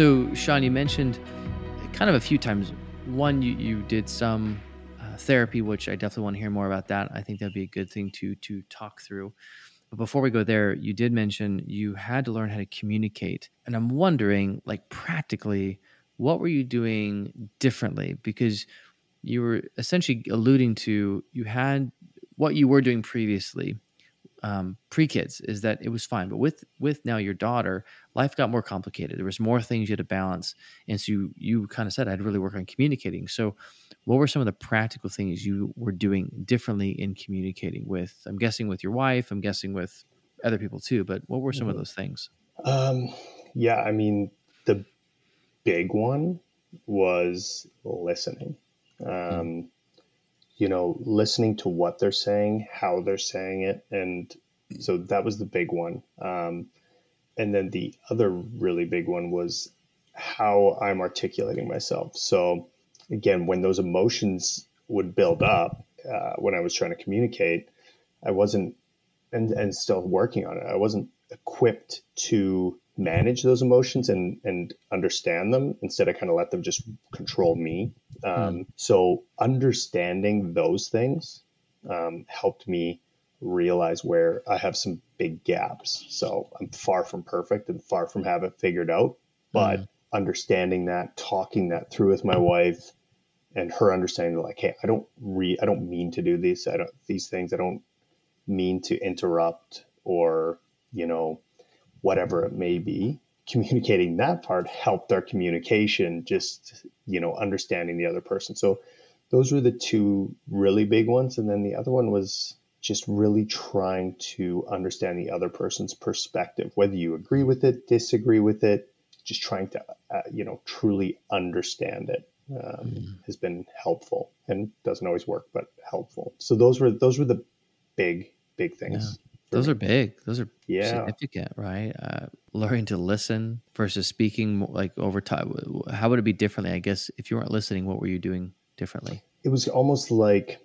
So, Sean, you mentioned kind of a few times. One, you, you did some uh, therapy, which I definitely want to hear more about that. I think that'd be a good thing to to talk through. But before we go there, you did mention you had to learn how to communicate, and I'm wondering, like practically, what were you doing differently? Because you were essentially alluding to you had what you were doing previously um, pre kids is that it was fine, but with with now your daughter, life got more complicated. There was more things you had to balance, and so you, you kind of said I'd really work on communicating. So, what were some of the practical things you were doing differently in communicating with? I'm guessing with your wife. I'm guessing with other people too. But what were some mm-hmm. of those things? Um, yeah, I mean the big one was listening. Um, mm-hmm you know, listening to what they're saying, how they're saying it. And so that was the big one. Um, and then the other really big one was how I'm articulating myself. So again, when those emotions would build up uh, when I was trying to communicate, I wasn't, and, and still working on it, I wasn't equipped to manage those emotions and and understand them instead i kind of let them just control me um, mm. so understanding those things um, helped me realize where i have some big gaps so i'm far from perfect and far from have it figured out but mm. understanding that talking that through with my wife and her understanding like hey i don't re i don't mean to do these i don't these things i don't mean to interrupt or you know whatever it may be communicating that part helped our communication just you know understanding the other person so those were the two really big ones and then the other one was just really trying to understand the other person's perspective whether you agree with it disagree with it just trying to uh, you know truly understand it um, mm. has been helpful and doesn't always work but helpful so those were those were the big big things yeah. Those are big. Those are yeah. significant, right? Uh, learning to listen versus speaking like over time. How would it be differently? I guess if you weren't listening, what were you doing differently? It was almost like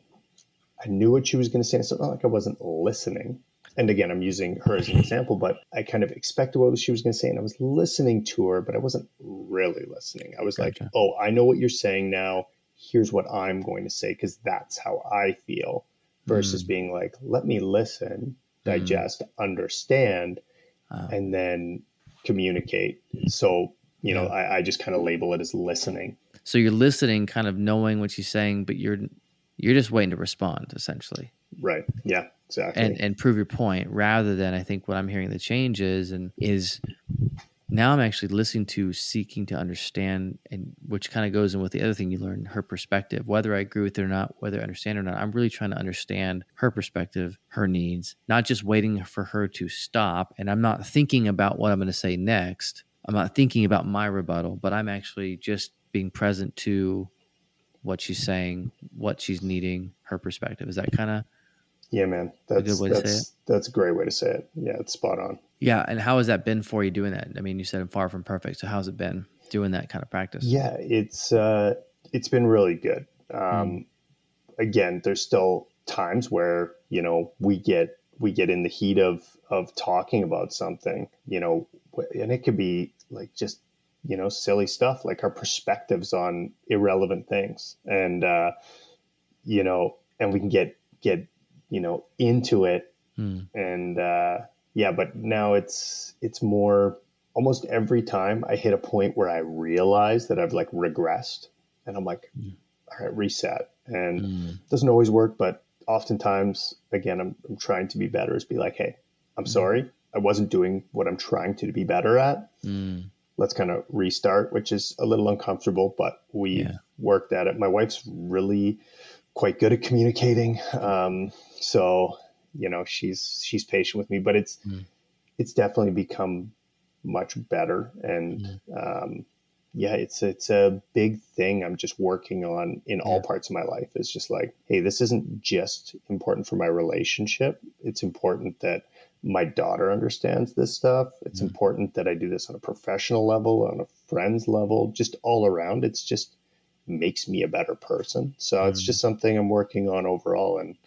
I knew what she was going to say. It's not like I wasn't listening. And again, I'm using her as an example, but I kind of expected what she was going to say, and I was listening to her, but I wasn't really listening. I was gotcha. like, "Oh, I know what you're saying now. Here's what I'm going to say because that's how I feel." Versus mm. being like, "Let me listen." Digest, mm. understand, and then communicate. So, you know, I, I just kind of label it as listening. So you're listening, kind of knowing what she's saying, but you're you're just waiting to respond, essentially. Right. Yeah. Exactly. And and prove your point, rather than I think what I'm hearing the change is and is now I'm actually listening to seeking to understand and which kind of goes in with the other thing you learn her perspective. Whether I agree with it or not whether I understand or not I'm really trying to understand her perspective her needs not just waiting for her to stop and I'm not thinking about what I'm going to say next. I'm not thinking about my rebuttal but I'm actually just being present to what she's saying what she's needing her perspective. Is that kind of yeah man that's that's, that's a great way to say it yeah it's spot on yeah, and how has that been for you doing that? I mean, you said I'm far from perfect, so how's it been doing that kind of practice? Yeah, it's uh, it's been really good. Um, mm. Again, there's still times where you know we get we get in the heat of of talking about something, you know, and it could be like just you know silly stuff, like our perspectives on irrelevant things, and uh, you know, and we can get get you know into it, mm. and uh, yeah, but now it's it's more almost every time I hit a point where I realize that I've like regressed and I'm like, mm. all right, reset. And mm. it doesn't always work, but oftentimes again I'm, I'm trying to be better is be like, hey, I'm mm. sorry. I wasn't doing what I'm trying to be better at. Mm. Let's kind of restart, which is a little uncomfortable, but we yeah. worked at it. My wife's really quite good at communicating. Um, so you know she's she's patient with me, but it's mm. it's definitely become much better and. Mm. Um, yeah, it's it's a big thing I'm just working on in all parts of my life. It's just like, hey, this isn't just important for my relationship. It's important that my daughter understands this stuff. It's mm-hmm. important that I do this on a professional level, on a friend's level, just all around. It's just makes me a better person. So mm-hmm. it's just something I'm working on overall. And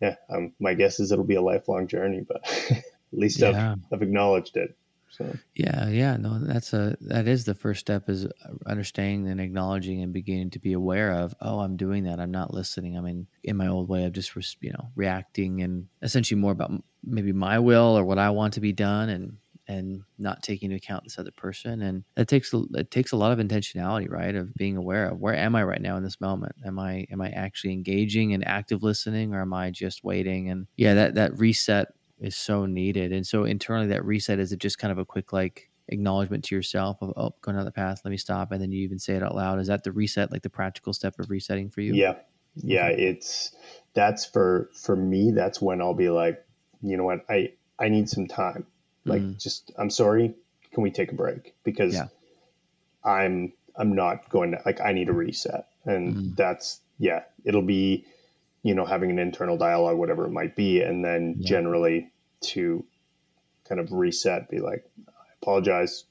yeah, um, my guess is it'll be a lifelong journey, but at least yeah. I've, I've acknowledged it. So yeah, yeah, no, that's a that is the first step is understanding and acknowledging and beginning to be aware of. Oh, I'm doing that. I'm not listening. I'm in in my old way of just you know reacting and essentially more about maybe my will or what I want to be done and and not taking into account this other person and it takes it takes a lot of intentionality right of being aware of where am i right now in this moment am i am i actually engaging and active listening or am i just waiting and yeah that that reset is so needed. And so internally, that reset is it just kind of a quick like acknowledgement to yourself of oh going down the path, let me stop, and then you even say it out loud. Is that the reset, like the practical step of resetting for you? Yeah, yeah. It's that's for for me. That's when I'll be like, you know what, I I need some time. Like, mm. just I'm sorry. Can we take a break? Because yeah. I'm I'm not going to like I need a reset, and mm. that's yeah. It'll be you know having an internal dialogue, whatever it might be, and then yeah. generally to kind of reset, be like, I apologize.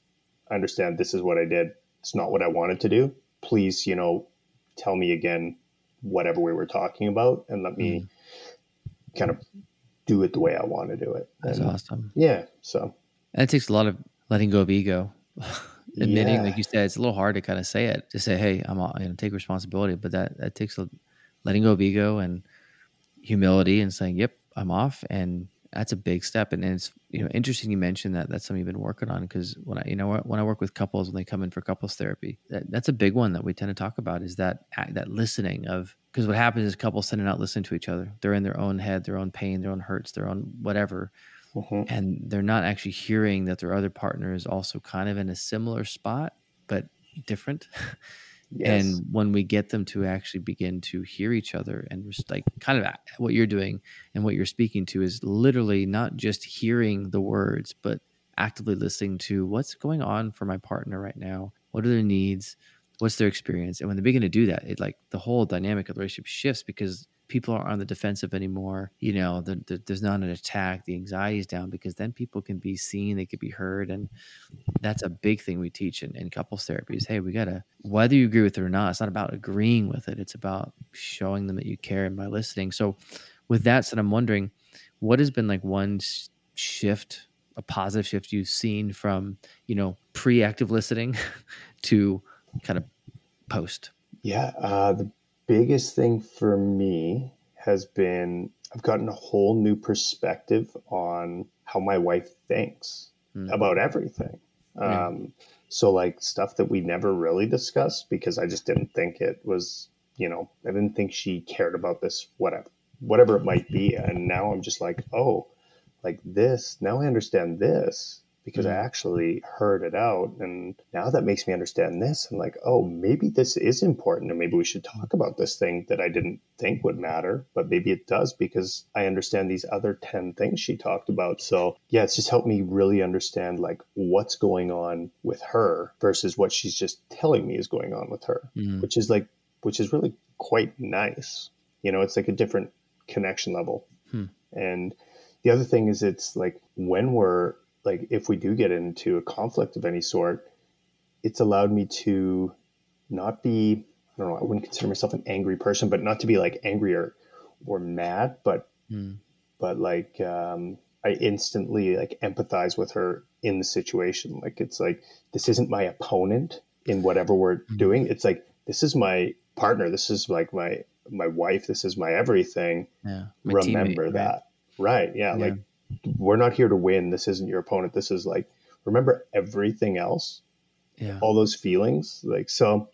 I understand this is what I did. It's not what I wanted to do. Please, you know, tell me again whatever we were talking about and let me mm. kind of do it the way I want to do it. That's and, awesome. Yeah. So and it takes a lot of letting go of ego. Admitting, yeah. like you said, it's a little hard to kind of say it. To say, "Hey, I'm, you know, take responsibility," but that that takes a letting go of ego and humility and saying, "Yep, I'm off," and that's a big step. And, it's you know interesting you mentioned that that's something you've been working on because when I you know when I work with couples when they come in for couples therapy, that, that's a big one that we tend to talk about is that that listening of because what happens is couples tend to not listen to each other. They're in their own head, their own pain, their own hurts, their own whatever. Mm-hmm. And they're not actually hearing that their other partner is also kind of in a similar spot, but different. Yes. And when we get them to actually begin to hear each other and just like kind of uh, what you're doing and what you're speaking to is literally not just hearing the words, but actively listening to what's going on for my partner right now. What are their needs? What's their experience? And when they begin to do that, it like the whole dynamic of the relationship shifts because people aren't on the defensive anymore. You know, the, the, there's not an attack. The anxiety is down because then people can be seen, they can be heard, and that's a big thing we teach in, in couples therapy. Hey, we gotta whether you agree with it or not. It's not about agreeing with it. It's about showing them that you care and by listening. So, with that said, I'm wondering what has been like one shift, a positive shift you've seen from you know pre-active listening to kind of post. Yeah, uh, the biggest thing for me has been I've gotten a whole new perspective on how my wife thinks mm. about everything. Um, so like stuff that we never really discussed because I just didn't think it was, you know, I didn't think she cared about this, whatever, whatever it might be. And now I'm just like, oh, like this. Now I understand this because. I actually heard it out. And now that makes me understand this. I'm like, oh, maybe this is important. And maybe we should talk about this thing that I didn't think would matter, but maybe it does because I understand these other 10 things she talked about. So yeah, it's just helped me really understand like what's going on with her versus what she's just telling me is going on with her, mm-hmm. which is like, which is really quite nice. You know, it's like a different connection level. Hmm. And the other thing is, it's like when we're like if we do get into a conflict of any sort, it's allowed me to not be I don't know, I wouldn't consider myself an angry person, but not to be like angry or, or mad, but mm. but like um, I instantly like empathize with her in the situation. Like it's like this isn't my opponent in whatever we're mm. doing. It's like this is my partner. This is like my my wife. This is my everything. Yeah, my Remember teammate, that. Right. right. Yeah, yeah. Like we're not here to win. This isn't your opponent. This is like remember everything else. Yeah. All those feelings. Like so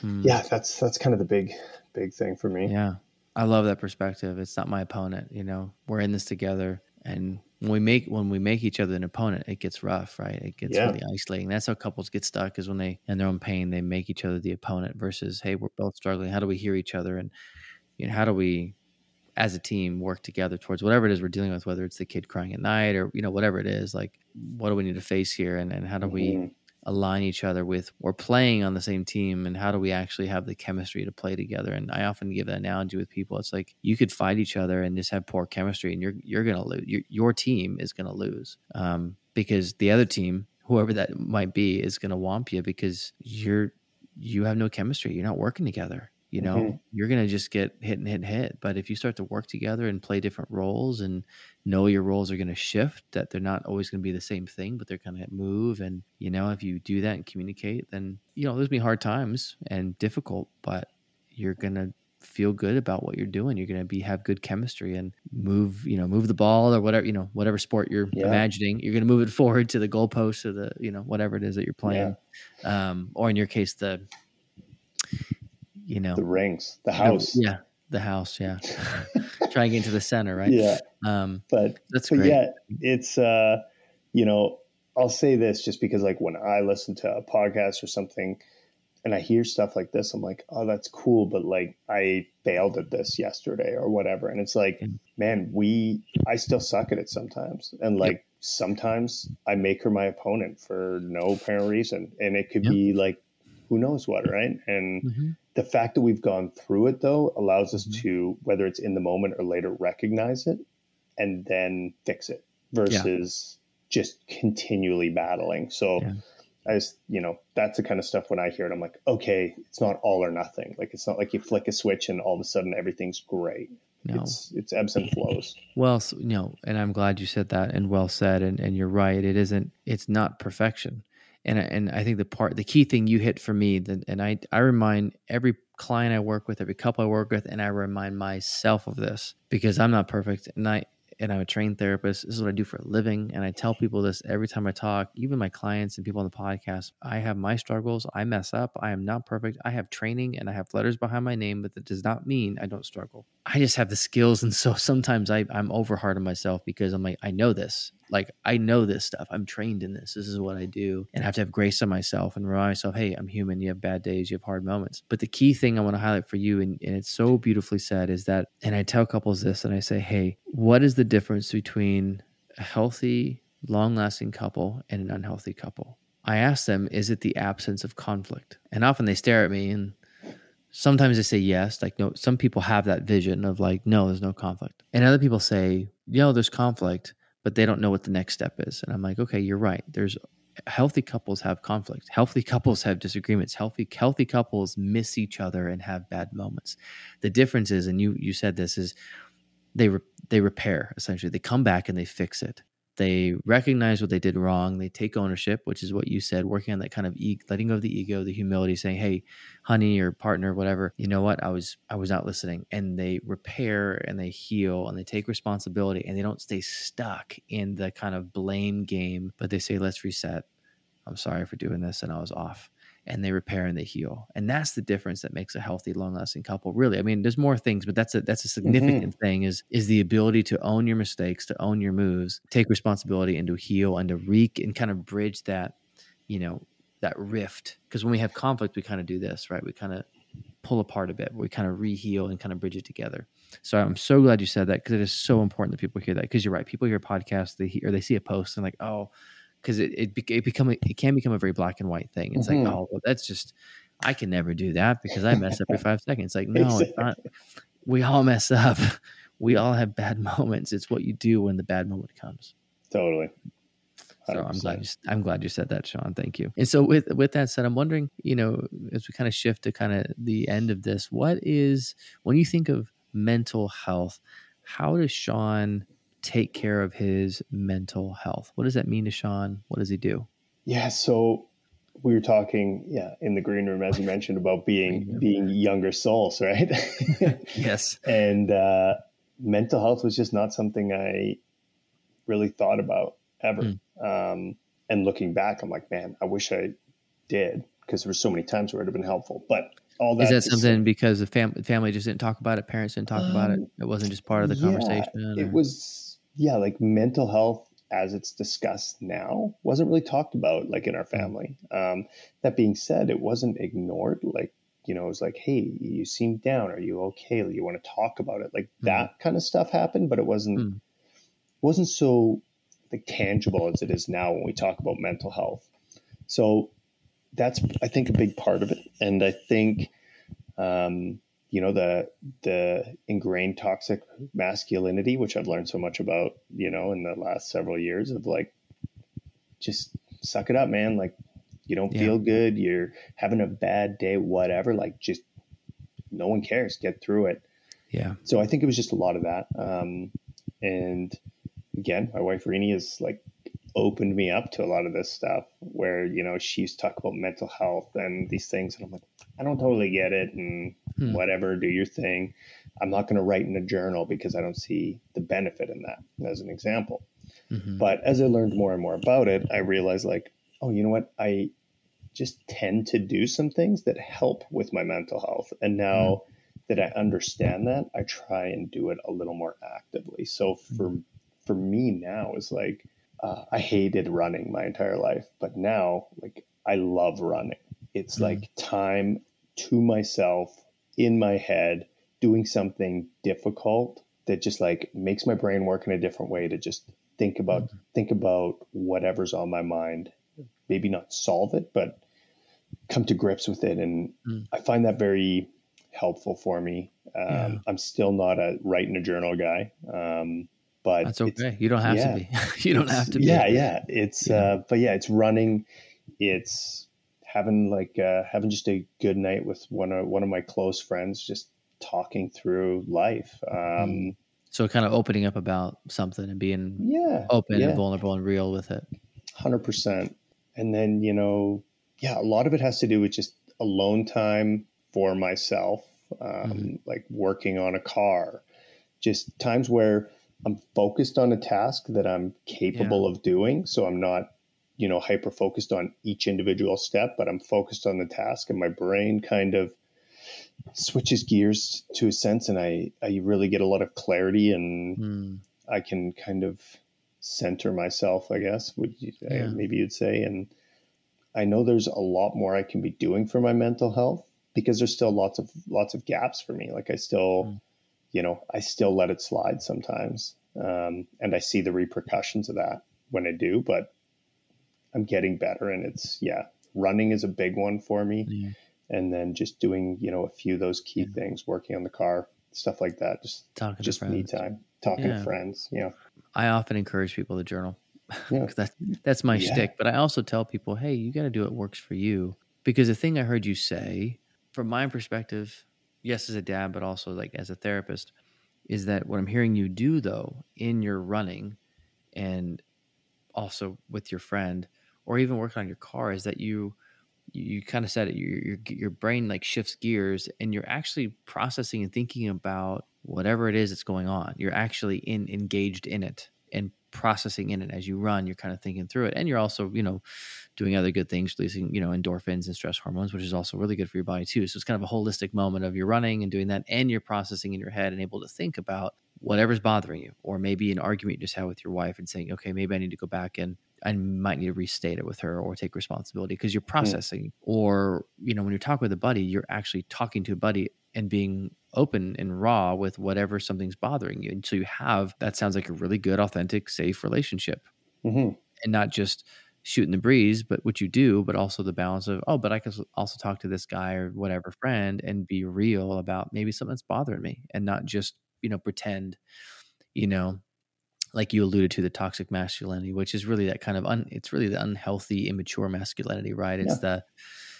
hmm. yeah, that's that's kind of the big big thing for me. Yeah. I love that perspective. It's not my opponent, you know. We're in this together and when we make when we make each other an opponent, it gets rough, right? It gets yeah. really isolating. That's how couples get stuck is when they in their own pain they make each other the opponent versus hey, we're both struggling. How do we hear each other? And you know, how do we as a team work together towards whatever it is we're dealing with, whether it's the kid crying at night or, you know, whatever it is, like what do we need to face here and, and how do we Mhm. align each other with we're playing on the same team and how do we actually have the chemistry to play together? And i often give that analogy with people. It's like you could fight each other and just have poor chemistry and you're you're gonna lose your, your team is gonna lose um, because the other team whoever that might be is gonna womp you because you're you have no chemistry. You're not working together you know Mhm. you're gonna just get hit and hit and hit but if you start to work together and play different roles and know your roles are going to shift that they're not always going to be the same thing but they're going to move and you know if you do that and communicate then you know there's gonna be hard times and difficult but you're going to feel good about what you're doing you're going to be have good chemistry and move you know move the ball or whatever you know whatever sport you're Yeah. imagining you're going to move it forward to the goalpost or the you know whatever it is that you're playing um or in your case the you know The rings, the house. yeah the house yeah try and get into the center right Yeah. um But that's but great yeah, it's uh, you know, I'll say this just because like when I listen to a podcast or something and I hear stuff like this, I'm like, oh, that's cool, but like I failed at this yesterday or whatever. And it's like, Mm. man, we I still suck at it sometimes. And like sometimes I make her my opponent for no apparent reason. And it could Yep. be like who knows what, right? And Mhm. The fact that we've gone through it though allows us Mhm. to whether it's in the moment or later recognize it and then fix it versus just continually battling so Yeah. i just you know that's the kind of stuff when i hear it i'm like okay it's not all or nothing like it's not like you flick a switch and all of a sudden everything's great no it's it's ebbs and flows Well, so, you know, and I'm glad you said that, and well said, and, and you're right. It isn't. It's not perfection, and and I think the part, the key thing you hit for me, that, and I I remind every client I work with, every couple I work with, and I remind myself of this because I'm not perfect, and I and I'm a trained therapist. This is what I do for a living, and I tell people this every time I talk, even my clients and people on the podcast. I have my struggles. I mess up. I am not perfect. I have training and I have letters behind my name, but that does not mean I don't struggle. I just have the skills, and so sometimes I I'm over hard on myself because I'm like I know this. Like I know this stuff. I'm trained in this. This is what I do, and I have to have grace on myself and remind myself, hey, I'm human. You have bad days. You have hard moments. But the key thing I want to highlight for you, and, and it's so beautifully said, is that, and I tell couples this, and I say, hey, what is the difference between a healthy, long-lasting couple and an unhealthy couple? I ask them, is it the absence of conflict? And often they stare at me and sometimes they say yes like no some people have that vision of like no there's no conflict and other people say you know there's conflict but they don't know what the next step is. And i'm like okay you're right. There's healthy couples have conflict. Healthy couples have disagreements. Healthy healthy couples miss each other and have bad moments. The difference is and you you said this is they re- they repair essentially. They come back and they fix it they recognize what they did wrong they take ownership which is what you said working on that kind of e- letting go of the ego the humility saying hey honey or partner whatever you know what? I was i was not listening. And they repair and they heal and they take responsibility and they don't stay stuck in the kind of blame game but they say let's reset. I'm sorry for doing this and i was off and they repair and they heal. And that's the difference that makes a healthy long lasting couple really. I mean there's more things but that's a that's a mm-hmm. significant thing is is the ability to own your mistakes to own your moves take responsibility and to heal and to re and kind of bridge that you know that rift. Because when we have conflict we kind of do this right? We kind of pull apart a bit we kind of re-heal and kind of bridge it together. So i'm so glad you said that because it is so important that people hear that because you're right people hear podcasts they hear or they see a post and like oh because it, it, it become a, it can become a very black and white thing. It's Mhm. like oh well that's just i can never do that because i mess up every five seconds. Like no it's not. We all mess up. We all have bad moments. It's what you do when the bad moment comes. Totally. So I'm glad you, I'm glad you said that, Sean. Thank you. And so with with that said, I'm wondering, you know, as we kind of shift to kind of the end of this, what is when you think of mental health, how does Sean take care of his mental health? What does that mean to Sean? What does he do? Yeah, so we were talking, yeah, in the green room as you mentioned about being being younger souls, right? Yes. and uh, mental health was just not something I really thought about ever. Mm. Um, and looking back, I'm like, man, I wish I did because there were so many times where it'd have been helpful. But all that Is that something because the fam- family just didn't talk about it? Parents didn't talk about it. Um, It wasn't just part of the yeah, conversation. It was, yeah, like mental health as it's discussed now wasn't really talked about like in our family. Um, that being said, it wasn't ignored. Like you know, it was like, hey, you seem down. Are you okay? You want to talk about it? Like mm. that kind of stuff happened, but it wasn't mm. wasn't so like tangible as it is now when we talk about mental health. So that's I think a big part of it, and I think um, you know the the ingrained toxic masculinity, which I've learned so much about, you know, in the last several years of like just suck it up, man. Like you don't yeah. feel good, you're having a bad day, whatever. Like just no one cares. Get through it. Yeah. So I think it was just a lot of that. Um, and again, my wife Rini is like opened me up to a lot of this stuff where, you know, she's talk about mental health and these things. And I'm like, I don't totally get it. And hmm. whatever, do your thing. I'm not going to write in a journal because I don't see the benefit in that as an example. Mm-hmm. But as I learned more and more about it, I realized like, oh, you know what? I just tend to do some things that help with my mental health. And now mm-hmm. that I understand that, I try and do it a little more actively. So for mm-hmm. for me now is like uh, I hated running my entire life, but now like I love running. It's mm-hmm. like time to myself in my head doing something difficult that just like makes my brain work in a different way to just think about mm-hmm. think about whatever's on my mind maybe not solve it, but come to grips with it. And mm. I find that very helpful for me. Um, yeah. I'm still not a write in a journal guy. Um, but that's okay. You don't have yeah, to be. you don't have to be. Yeah, yeah. It's yeah. uh but yeah, it's running. It's having like uh having just a good night with one of one of my close friends, just talking through life. Um mm. so kind of opening up about something and being yeah open yeah. and vulnerable and real with it. Hundred percent. And then, you know, yeah, a lot of it has to do with just alone time for myself, um, mm-hmm. like working on a car, just times where I'm focused on a task that I'm capable yeah. of doing. So I'm not, you know, hyper focused on each individual step, but I'm focused on the task and my brain kind of switches gears to a sense and I, I really get a lot of clarity and mm. I can kind of center myself, I guess, would you, yeah. maybe you'd say. And I know there's a lot more I can be doing for my mental health because there's still lots of lots of gaps for me. Like I still, mm. you know, I still let it slide sometimes, um, and I see the repercussions of that when I do. But I'm getting better, and it's yeah, running is a big one for me, yeah. and then just doing you know a few of those key yeah. things, working on the car, stuff like that. Just talking just me time, talking yeah. to friends. You know, I often encourage people to journal. Yeah. that's that's my yeah. shtick. But I also tell people, hey, you got to do what works for you. Because the thing I heard you say, from my perspective, yes, as a dad, but also like as a therapist, is that what I'm hearing you do though in your running, and also with your friend, or even working on your car, is that you you kind of said it your, your your brain like shifts gears and you're actually processing and thinking about whatever it is that's going on. You're actually in engaged in it and processing in it as you run you're kind of thinking through it. And you're also you know doing other good things releasing you know endorphins and stress hormones which is also really good for your body too. So it's kind of a holistic moment of your running and doing that and you're processing in your head and able to think about whatever's bothering you. Or maybe an argument you just had with your wife and saying okay maybe i need to go back and I might need to restate it with her or take responsibility because you're hmm. processing. Mm. Or, you know, when you talk with a buddy, you're actually talking to a buddy and being open and raw with whatever something's bothering you. And so you have that sounds like a really good, authentic, safe relationship. Mm-hmm. And not just shooting the breeze, but what you do, but also the balance of, oh, but I can also talk to this guy or whatever friend and be real about maybe something that's bothering me and not just, you know, pretend, you know, like you alluded to the toxic masculinity which is really that kind of un, it's really the unhealthy immature masculinity right? It's yeah. the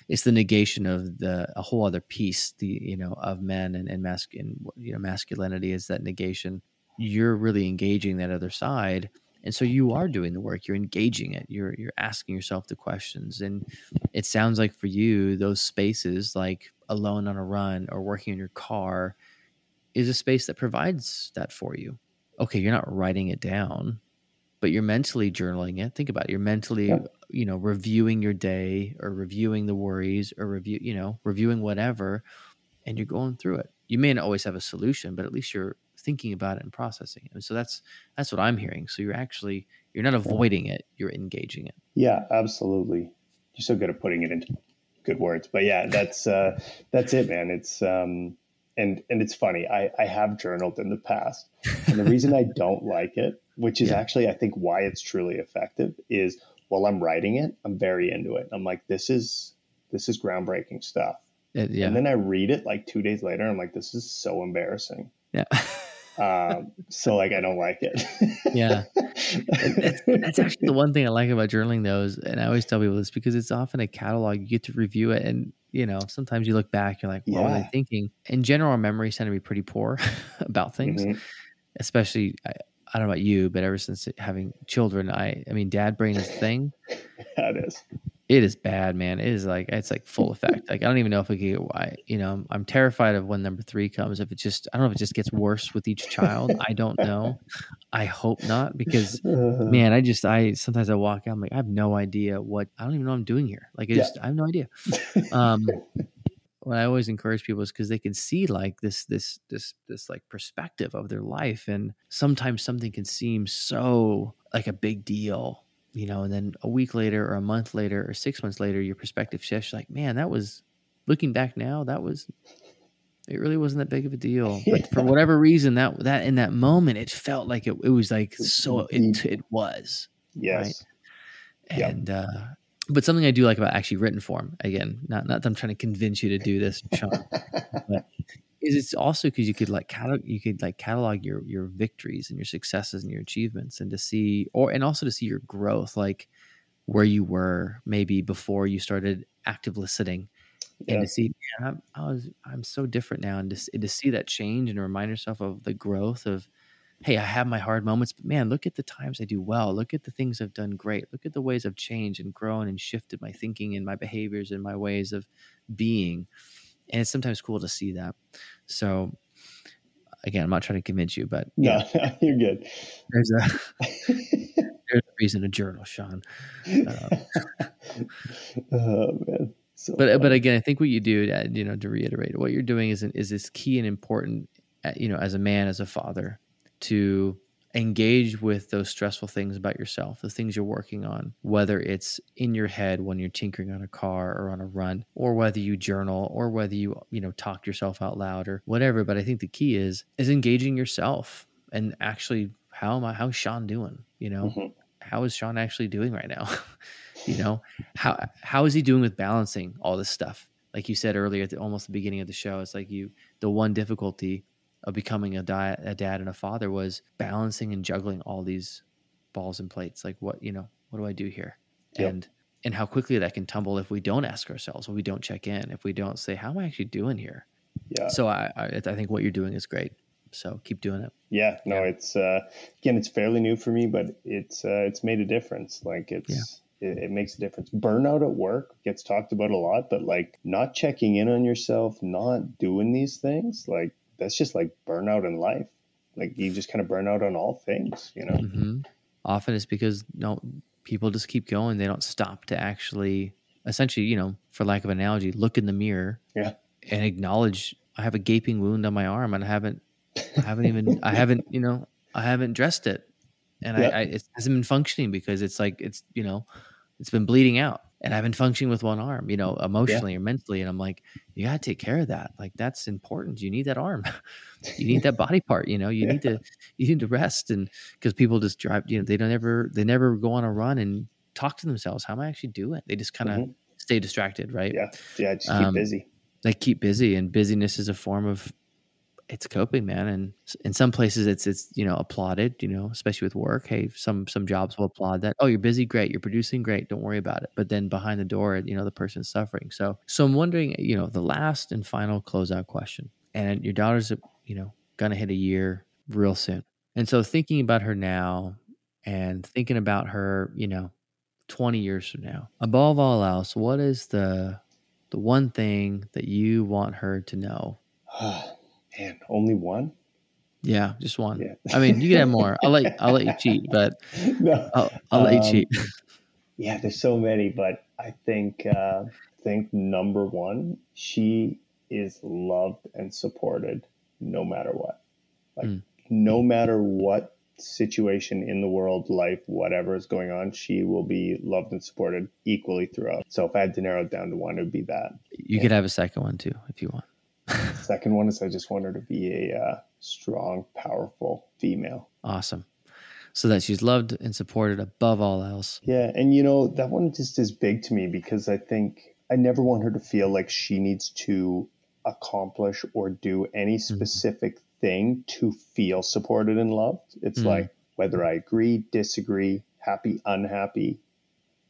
it's the negation of the a whole other piece the you know of men and and masculine you know masculinity is that negation. You're really engaging that other side and so you are doing the work. You're engaging it. You're you're asking yourself the questions and it sounds like for you those spaces like alone on a run or working in your car is a space that provides that for you okay, you're not writing it down, but you're mentally journaling it. Think about it. You're mentally, yeah. you know, reviewing your day or reviewing the worries or review, you know, reviewing whatever, and you're going through it. You may not always have a solution, but at least you're thinking about it and processing it. And so that's that's what I'm hearing. So you're actually you're not avoiding it, you're engaging it. Yeah, absolutely. You're so good at putting it into good words. But yeah, that's uh, that's it, man. It's um, and and it's funny. I I have journaled in the past, and the reason I don't like it, which is yeah. actually I think why it's truly effective, is while I'm writing it, I'm very into it. I'm like, this is this is groundbreaking stuff. It, yeah. And then I read it like two days later. I'm like, this is so embarrassing. Yeah. um, so like, I don't like it. yeah. That's, that's, actually the one thing I like about journaling though, is, and I always tell people this because it's often a catalog. You get to review it and you know, sometimes you look back, you're like, what yeah. was I thinking? In general, our memories tend to be pretty poor about things, mm-hmm. especially, I, I, don't know about you, but ever since having children, I, I mean, dad brain is a thing. that is it is bad, man. It is like it's like full effect. Like I don't even know if we get why. You know, I'm, I'm terrified of when number three comes. If it just, I don't know if it just gets worse with each child. I don't know. I hope not because, man, I just, I sometimes I walk out. I'm like, I have no idea what. I don't even know I'm doing here. Like, I just, yeah. I have no idea. Um, what I always encourage people is because they can see like this, this, this, this like perspective of their life, and sometimes something can seem so like a big deal you know, and then a week later or a month later or six months later, your perspective shifts. Like, man, that was looking back now, that was it really wasn't that big of a deal. But yeah. for whatever reason, that that in that moment, it felt like it, it was like so it it was. Yes. Right? And yep. uh but something I do like about actually written form, again, not not that I'm trying to convince you to do this, Sean, but is it's also because you could like catalog you could like catalog your your victories and your successes and your achievements and to see or and also to see your growth like where you were maybe before you started active listening yeah. and to see man, I'm, I was I'm so different now and to, to see that change and remind yourself of the growth of hey I have my hard moments but man look at the times I do well. Look at the things I've done great. Look at the ways I've changed and grown and shifted my thinking and my behaviors and my ways of being and it's sometimes cool to see that. So again, I'm not trying to convince you, but no, you're good. There's a there's a reason to journal, Sean. Um, oh man. So but funny. but again, I think what you do, uh, you know, to reiterate, what you're doing is is this key and important, uh, you know, as a man, as a father, to engage with those stressful things about yourself, the things you're working on, whether it's in your head when you're tinkering on a car or on a run, or whether you journal or whether you, you know, talk yourself out loud or whatever. But I think the key is is engaging yourself and actually how am I how's Sean doing? You know, mm-hmm. how is Sean actually doing right now? you know, how how is he doing with balancing all this stuff? Like you said earlier at the, almost the beginning of the show, it's like you the one difficulty of becoming a, di- a dad and a father was balancing and juggling all these balls and plates. Like what, you know, what do I do here? Yep. And and how quickly that can tumble if we don't ask ourselves, if we don't check in, if we don't say, "How am I actually doing here?" Yeah. So I I, I think what you're doing is great. So keep doing it. Yeah. No, yeah. it's uh, again, it's fairly new for me, but it's uh, it's made a difference. Like it's. Yeah. It, it makes a difference. Burnout at work gets talked about a lot, but like not checking in on yourself, not doing these things, like that's just like burnout in life. Like you just kind of burn out on all things, you know. Mm-hmm. Often it's because no people just keep going. They don't stop to actually, essentially, you know, for lack of analogy, look in the mirror, yeah, and acknowledge I have a gaping wound on my arm, and I haven't, I haven't even, I haven't, you know, I haven't dressed it, and I, I, it hasn't been functioning because it's like it's, you know, it's been bleeding out and I've been functioning with one arm, you know, emotionally yeah. or mentally. And I'm like, you got to take care of that. Like that's important. You need that arm. you need that body part. You know, you yeah. need to you need to rest. And because people just drive, you know, they don't ever they never go on a run and talk to themselves. How am I actually doing? They just kind of mm-hmm. stay distracted, right? Yeah, yeah. Just keep um, busy. They keep busy, and busyness is a form of it's coping, man. And in some places, it's it's you know applauded. You know, especially with work. Hey, some some jobs will applaud that. Oh, you're busy, great. You're producing, great. Don't worry about it. But then behind the door, you know, the person's suffering. So so I'm wondering, you know, the last and final closeout question. And your daughter's, you know, gonna hit a year real soon. And so thinking about her now, and thinking about her, you know, 20 years from now. Above all else, what is the the one thing that you want her to know Man, only one? Yeah, just one. Yeah. I mean, you can have more. I'll let I'll let you cheat, but no, I'll, I'll let you um, cheat. Yeah, there's so many, but I think uh, think number one, she is loved and supported no matter what. Like mm. no matter what situation in the world, life, whatever is going on, she will be loved and supported equally throughout. So if I had to narrow it down to one, it would be that. You could have a second one too if you want. second one is I just want her to be a uh, strong, powerful female. Awesome. So that she's loved and supported above all else. Yeah. And, you know, that one just is big to me because I think I never want her to feel like she needs to accomplish or do any mm-hmm. specific mm-hmm. thing to feel supported and loved. It's mm-hmm. like whether I agree, disagree, happy, unhappy,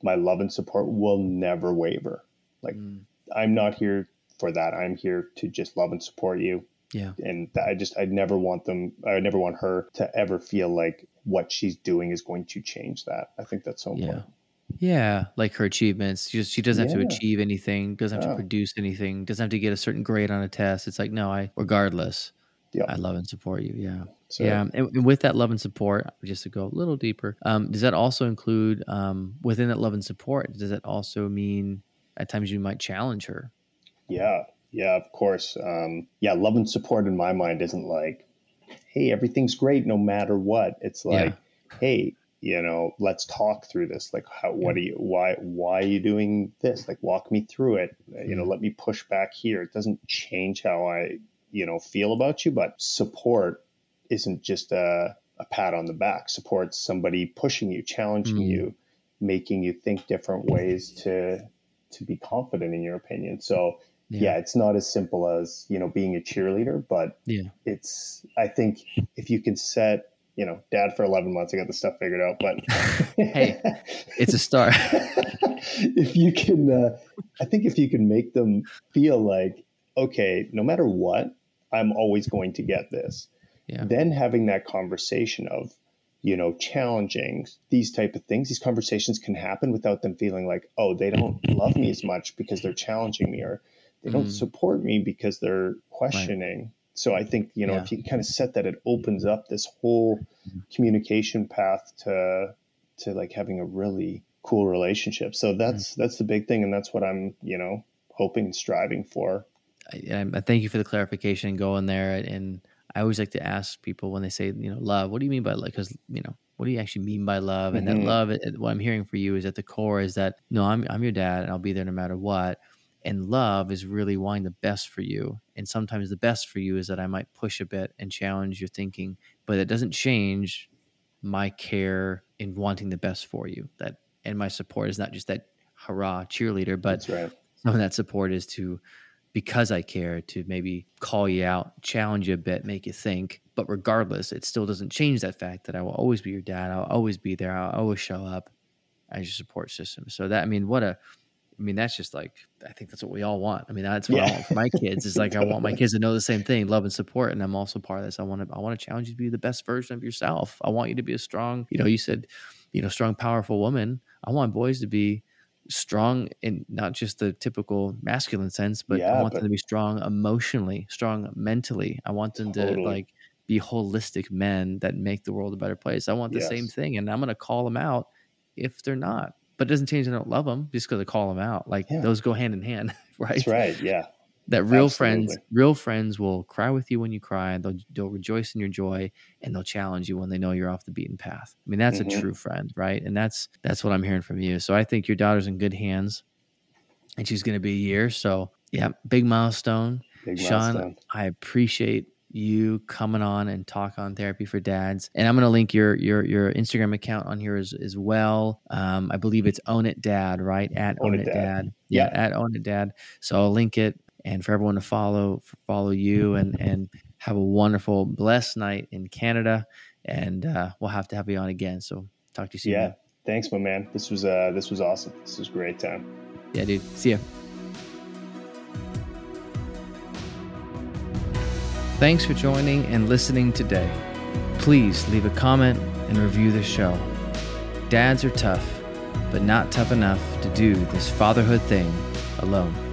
my love and support will never waver. Like, mm. I'm not here for that. I'm here to just love and support you. Yeah. And I just, I'd never want them, I never want her to ever feel like what she's doing is going to change that. I think that's so important. Yeah. Yeah. Like her achievements. She just, she doesn't yeah. have to achieve anything, doesn't have yeah. to produce anything, doesn't have to get a certain grade on a test. It's like, no, I, regardless, yeah. I love and support you. Yeah. So, yeah. And, and, with that love and support, just to go a little deeper, um, does that also include, um, within that love and support, does that also mean at times you might challenge her? Yeah, yeah, of course. Um, yeah, love and support in my mind isn't like, hey, everything's great no matter what. It's like, yeah. hey, you know, let's talk through this. Like, how, what are you, why, why are you doing this? Like, walk me through it. You know, let me push back here. It doesn't change how I, you know, feel about you, but support isn't just a, a pat on the back. Support's somebody pushing you, challenging mm. you, making you think different ways to to be confident in your opinion. So yeah. yeah. it's not as simple as you know being a cheerleader but yeah it's i think if you can set you know dad for 11 months i got the stuff figured out but hey it's a start if you can uh, i think if you can make them feel like okay no matter what i'm always going to get this yeah. then having that conversation of you know challenging these type of things these conversations can happen without them feeling like oh they don't love me as much because they're challenging me or they don't mm. support me because they're questioning. Right. So I think, you know, yeah. if you kind of set that, it opens up this whole communication path to, to like having a really cool relationship. So that's, mm. that's the big thing. And that's what I'm, you know, hoping, and striving for. I, I thank you for the clarification going there. And I always like to ask people when they say, you know, love, what do you mean by like, cause you know, what do you actually mean by love? And mm-hmm. that love, what I'm hearing for you is at the core is that, no, I'm, I'm your dad and I'll be there no matter what and love is really wanting the best for you. And sometimes the best for you is that i might push a bit and challenge your thinking but it doesn't change my care in wanting the best for you. That and my support is not just that hurrah cheerleader but right. some of that support is to because i care to maybe call you out challenge you a bit make you think. But regardless it still doesn't change that fact that i will always be your dad i'll always be there i'll always show up as your support system. So that i mean what a I mean, that's just like I think that's what we all want. I mean, that's what yeah. I want for my kids. Is like I want my kids to know the same thing, love and support. And I'm also part of this. I want to I want to challenge you to be the best version of yourself. I want you to be a strong, you know, you said, you know, strong, powerful woman. I want boys to be strong in not just the typical masculine sense, but yeah, I want but, them to be strong emotionally, strong mentally. I want them totally. to like be holistic men that make the world a better place. I want the yes. same thing, and I'm going to call them out if they're not but it doesn't change I don't love them just because I call them out. Like yeah. those go hand in hand, right? That's right. Yeah. That real Absolutely. friends, real friends will cry with you when you cry. They'll they'll rejoice in your joy, and they'll challenge you when they know you're off the beaten path. I mean, that's mm-hmm. a true friend, right? And that's that's what I'm hearing from you. So I think your daughter's in good hands, and she's going to be a year. So yeah, big milestone. Big Sean, milestone. I appreciate you coming on and talk on therapy for dads. And I'm going to link your your your Instagram account on here as, as well. Um, I believe it's Own It Dad, right? At Own, Own It Dad. Dad. Yeah, yeah, at Own It Dad. So I'll link it and for everyone to follow follow you and and have a wonderful blessed night in Canada. And uh, we'll have to have you on again. So talk to you soon. Yeah. Man. Thanks, my man. This was uh this was awesome. This was great time. Yeah, dude. See ya. Thanks for joining and listening today. Please leave a comment and review the show. Dads are tough, but not tough enough to do this fatherhood thing alone.